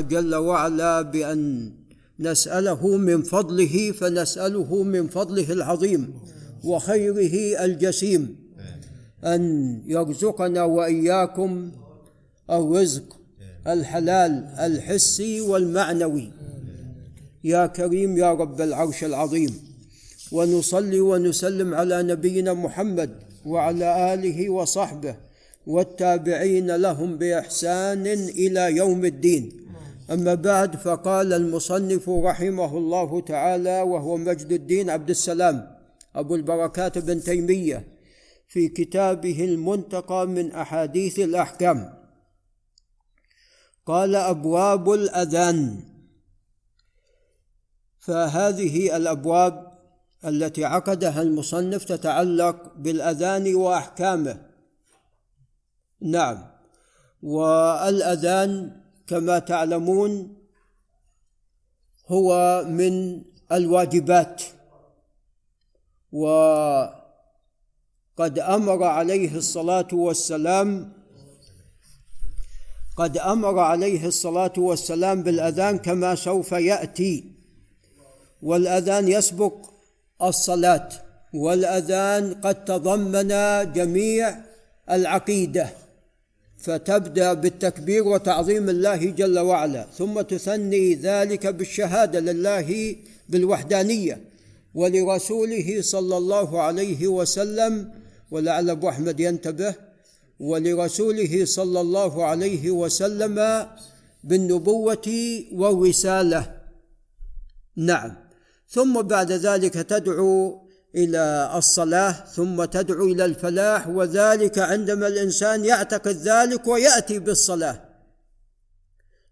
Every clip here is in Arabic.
جل وعلا بأن نسأله من فضله فنسأله من فضله العظيم وخيره الجسيم. أن يرزقنا وإياكم الرزق الحلال الحسي والمعنوي. يا كريم يا رب العرش العظيم. ونصلي ونسلم على نبينا محمد وعلى آله وصحبه والتابعين لهم بإحسان إلى يوم الدين. أما بعد فقال المصنف رحمه الله تعالى وهو مجد الدين عبد السلام أبو البركات بن تيمية في كتابه المنتقى من أحاديث الأحكام. قال أبواب الأذان. فهذه الأبواب التي عقدها المصنف تتعلق بالأذان وأحكامه. نعم. والأذان كما تعلمون هو من الواجبات. وقد أمر عليه الصلاة والسلام قد أمر عليه الصلاة والسلام بالأذان كما سوف يأتي. والأذان يسبق الصلاة والأذان قد تضمن جميع العقيدة. فتبدأ بالتكبير وتعظيم الله جل وعلا ثم تثني ذلك بالشهادة لله بالوحدانية ولرسوله صلى الله عليه وسلم ولعل أبو أحمد ينتبه ولرسوله صلى الله عليه وسلم بالنبوة والرسالة. نعم. ثم بعد ذلك تدعو إلى الصلاة ثم تدعو إلى الفلاح وذلك عندما الإنسان يعتقد ذلك ويأتي بالصلاة.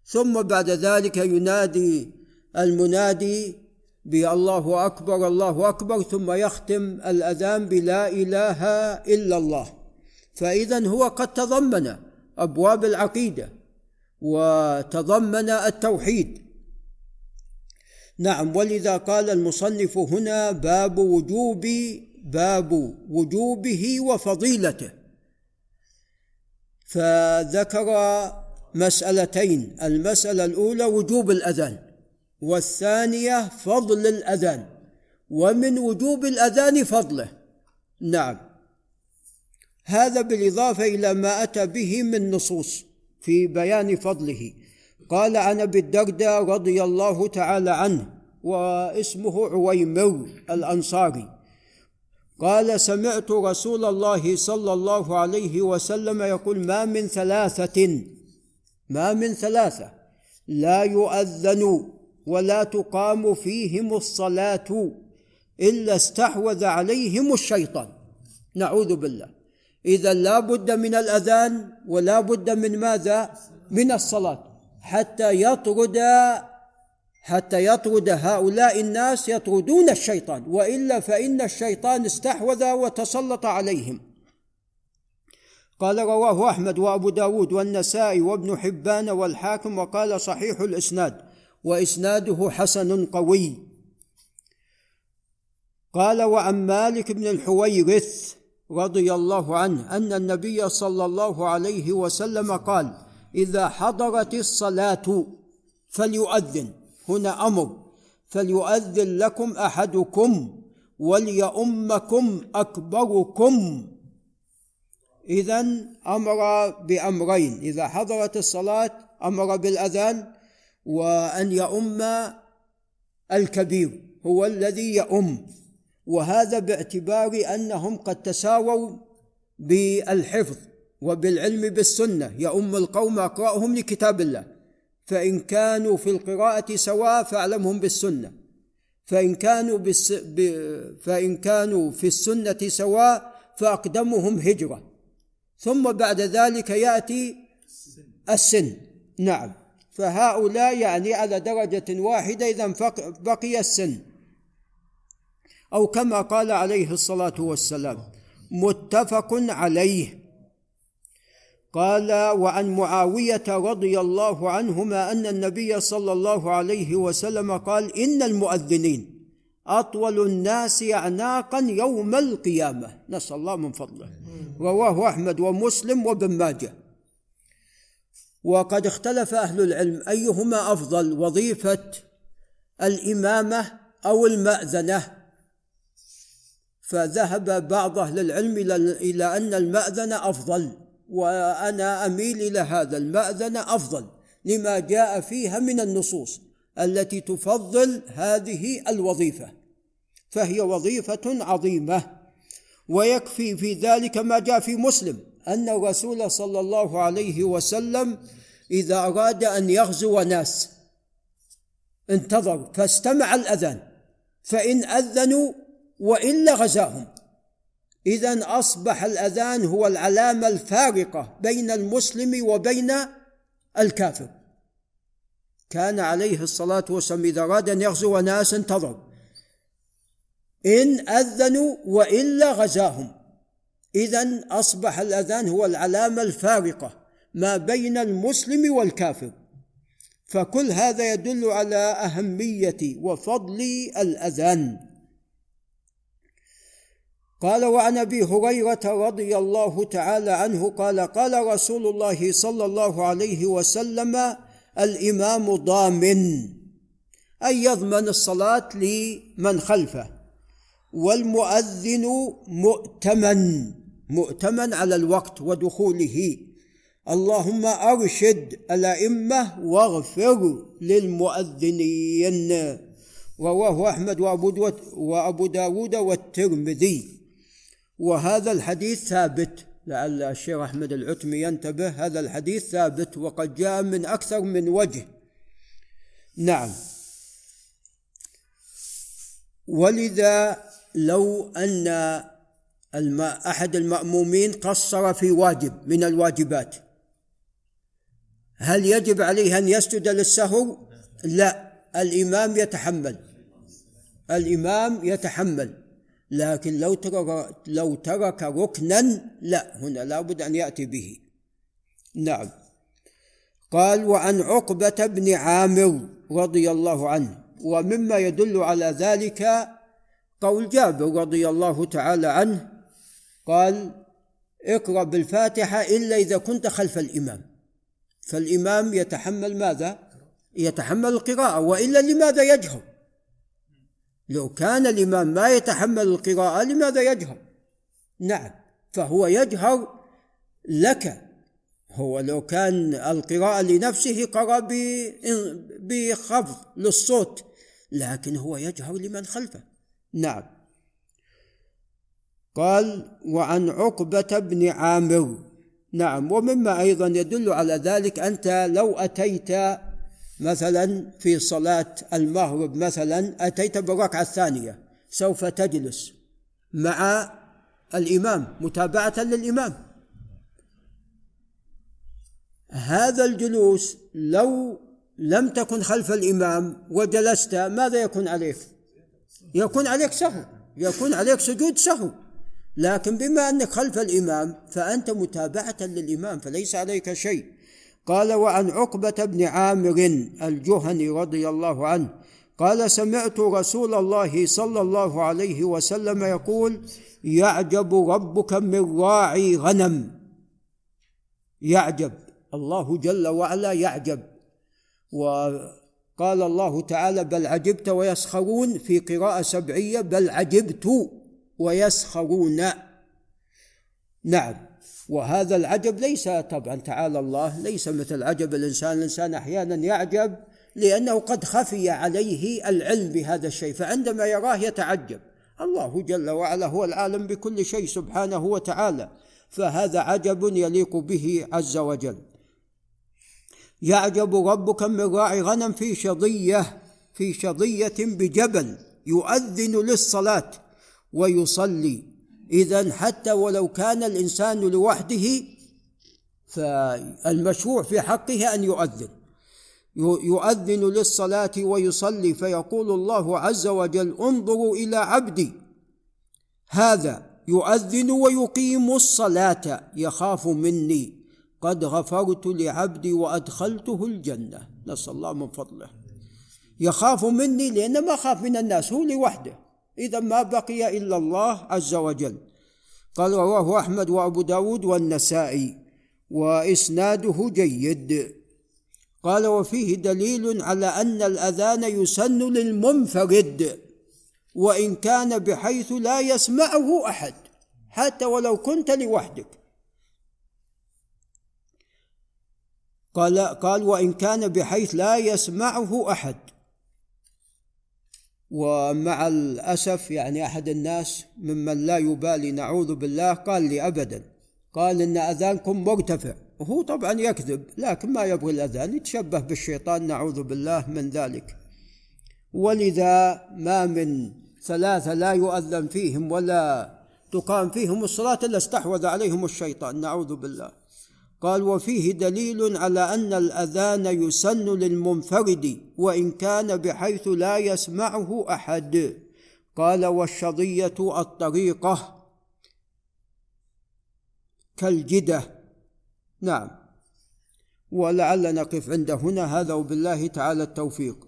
ثم بعد ذلك ينادي المنادي بالله أكبر الله أكبر ثم يختم الأذان بلا إله إلا الله. فاذا هو قد تضمن أبواب العقيدة وتضمن التوحيد. نعم ولذا قال المصنف هنا باب وجوب باب وجوبه وفضيلته. فذكر مسألتين المسألة الأولى وجوب الأذان والثانية فضل الأذان ومن وجوب الأذان فضله. نعم. هذا بالإضافة إلى ما أتى به من نصوص في بيان فضله. قال عن ابي الدرداء رضي الله تعالى عنه واسمه عويمر الأنصاري. قال سمعت رسول الله صلى الله عليه وسلم يقول ما من ثلاثة ما من ثلاثة لا يؤذن ولا تقام فيهم الصلاة إلا استحوذ عليهم الشيطان. نعوذ بالله. إذا لا بد من الأذان ولا بد من ماذا؟ من الصلاة. حتى يطرد حتى يطرد هؤلاء الناس يطردون الشيطان. وإلا فإن الشيطان استحوذ وتسلط عليهم. قال رواه أحمد وأبو داود والنسائي وابن حبان والحاكم وقال صحيح الإسناد وإسناده حسن قوي. قال وعن مالك بن الحويرث رضي الله عنه أن النبي صلى الله عليه وسلم قال إذا حضرت الصلاة فليؤذن. هنا أمر. فليؤذن لكم أحدكم وليؤمكم أكبركم. اذا أمر بأمرين. إذا حضرت الصلاة أمر بالأذان وأن يؤم الكبير هو الذي يؤم. وهذا باعتبار أنهم قد تساووا بالحفظ. وبالعلم بالسنة يؤم القوم أقرأهم لكتاب الله. فإن كانوا في القراءة سواء فاعلمهم بالسنة. فإن كانوا بالس... ب... فإن كانوا في السنة سواء فأقدمهم هجرة. ثم بعد ذلك يأتي السن. نعم. فهؤلاء يعني على درجة واحدة إذا بقي السن. أو كما قال عليه الصلاة والسلام متفق عليه. قال وعن معاوية رضي الله عنهما أن النبي صلى الله عليه وسلم قال إن المؤذنين أطول الناس اعناقا يوم القيامة. نسأل الله من فضله. رواه أحمد ومسلم وابن ماجه. وقد اختلف أهل العلم أيهما أفضل وظيفة الإمامة أو المأذنة. فذهب بعض أهل العلم إلى أن المأذنة أفضل. وأنا أميل إلى هذا المأذنة أفضل لما جاء فيها من النصوص التي تفضل هذه الوظيفة فهي وظيفة عظيمة. ويكفي في ذلك ما جاء في مسلم أن الرسول صلى الله عليه وسلم إذا أراد أن يغزو ناس انتظر فاستمع الأذان فإن أذنوا وإلا غزاهم. إذا أصبح الأذان هو العلامة الفارقة بين المسلم وبين الكافر. كان عليه الصلاة والسلام إذا أراد أن يغزو ناس انتظر. إن أذنوا وإلا غزاهم. إذا أصبح الأذان هو العلامة الفارقة ما بين المسلم والكافر. فكل هذا يدل على أهمية وفضل الأذان. قال وعن أبي هريرة رضي الله تعالى عنه قال قال رسول الله صلى الله عليه وسلم الإمام ضامن اي يضمن الصلاة لمن خلفه والمؤذن مؤتمن مؤتمن على الوقت ودخوله. اللهم أرشد الأئمة واغفر للمؤذنين. رواه أحمد وأبو داود والترمذي. وهذا الحديث ثابت. لعل الشيخ أحمد العتمي ينتبه هذا الحديث ثابت وقد جاء من أكثر من وجه. نعم. ولذا لو أن أحد المأمومين قصر في واجب من الواجبات. هل يجب عليه أن يسجد للسهو؟ لا. الإمام يتحمل. الإمام يتحمل. لكن لو ترك لو ترك ركنا لا هنا لابد أن يأتي به. نعم. قال وعن عقبة بن عامر رضي الله عنه. ومما يدل على ذلك قول جابر رضي الله تعالى عنه. قال اقرأ بالفاتحة إلا إذا كنت خلف الإمام. فالإمام يتحمل ماذا؟ يتحمل القراءة وإلا لماذا يجهر؟ لو كان الإمام ما يتحمل القراءة لماذا يجهر؟ نعم فهو يجهر لك. هو لو كان القراءة لنفسه قرأ بخفض للصوت لكن هو يجهر لمن خلفه. نعم. قال وعن عقبة بن عامر. نعم ومما أيضا يدل على ذلك أنت لو أتيت مثلا في صلاة المغرب مثلا أتيت بالركعة الثانية سوف تجلس مع الإمام متابعة للإمام. هذا الجلوس لو لم تكن خلف الإمام وجلست ماذا يكون عليك؟ يكون عليك سهو يكون عليك سجود سهو. لكن بما أنك خلف الإمام فأنت متابعة للإمام فليس عليك شيء. قال وعن عقبة بن عامر الجهني رضي الله عنه قال سمعت رسول الله صلى الله عليه وسلم يقول يعجب ربك من راعي غنم. يعجب. الله جل وعلا يعجب. وقال الله تعالى بل عجبت ويسخرون في قراءة سبعية بل عجبت ويسخرون. نعم. وهذا العجب ليس طبعا تعالى الله ليس مثل عجب الإنسان. الإنسان أحيانا يعجب لأنه قد خفي عليه العلم بهذا الشيء فعندما يراه يتعجب. الله جل وعلا هو العالم بكل شيء سبحانه وتعالى فهذا عجب يليق به عز وجل. يعجب ربك من راعي غنم في شظية في شظية بجبل يؤذن للصلاة ويصلي. إذا حتى ولو كان الإنسان لوحده فالمشروع في حقه أن يؤذن. يؤذن للصلاة ويصلي فيقول الله عز وجل انظروا إلى عبدي. هذا يؤذن ويقيم الصلاة. يخاف مني. قد غفرت لعبدي وأدخلته الجنة. نسأل الله من فضله. يخاف مني لأن ما خاف من الناس هو لوحده. إذا ما بقي إلا الله عز وجل. قال رواه أحمد وأبو داود والنسائي وإسناده جيد. قال وفيه دليل على أن الأذان يسن للمنفرد وإن كان بحيث لا يسمعه أحد حتى ولو كنت لوحدك. قال قال وإن كان بحيث لا يسمعه أحد. ومع الأسف يعني أحد الناس ممن لا يبالي نعوذ بالله قال لي أبدا قال إن أذانكم مرتفع. وهو طبعا يكذب لكن ما يبغي الأذان يتشبه بالشيطان نعوذ بالله من ذلك. ولذا ما من ثلاثة لا يؤذن فيهم ولا تقام فيهم الصلاة إلا استحوذ عليهم الشيطان نعوذ بالله. قال وفيه دليل على أن الأذان يسن للمنفرد وإن كان بحيث لا يسمعه أحد. قال والشظية الطريقة كالجدة. نعم. ولعل نقف عند هنا. هذا وبالله تعالى التوفيق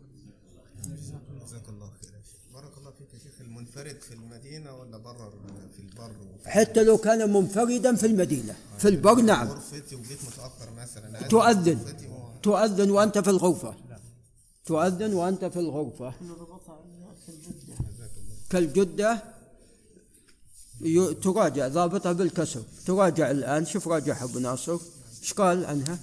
جزاك الله خير بارك الله فيك يا شيخ المنفرد في المدينة ولا بره في البر حتى لو كان منفردا في المدينة. في البر نعم. غرفتي وجيت متأخر مثلا. تؤذن. تؤذن وأنت في الغرفة. تؤذن وأنت في الغرفة. كالجدة ي- تراجع ضابطها بالكسر. تراجع الآن شوف راجعها أبو ناصر. إيش قال عنها؟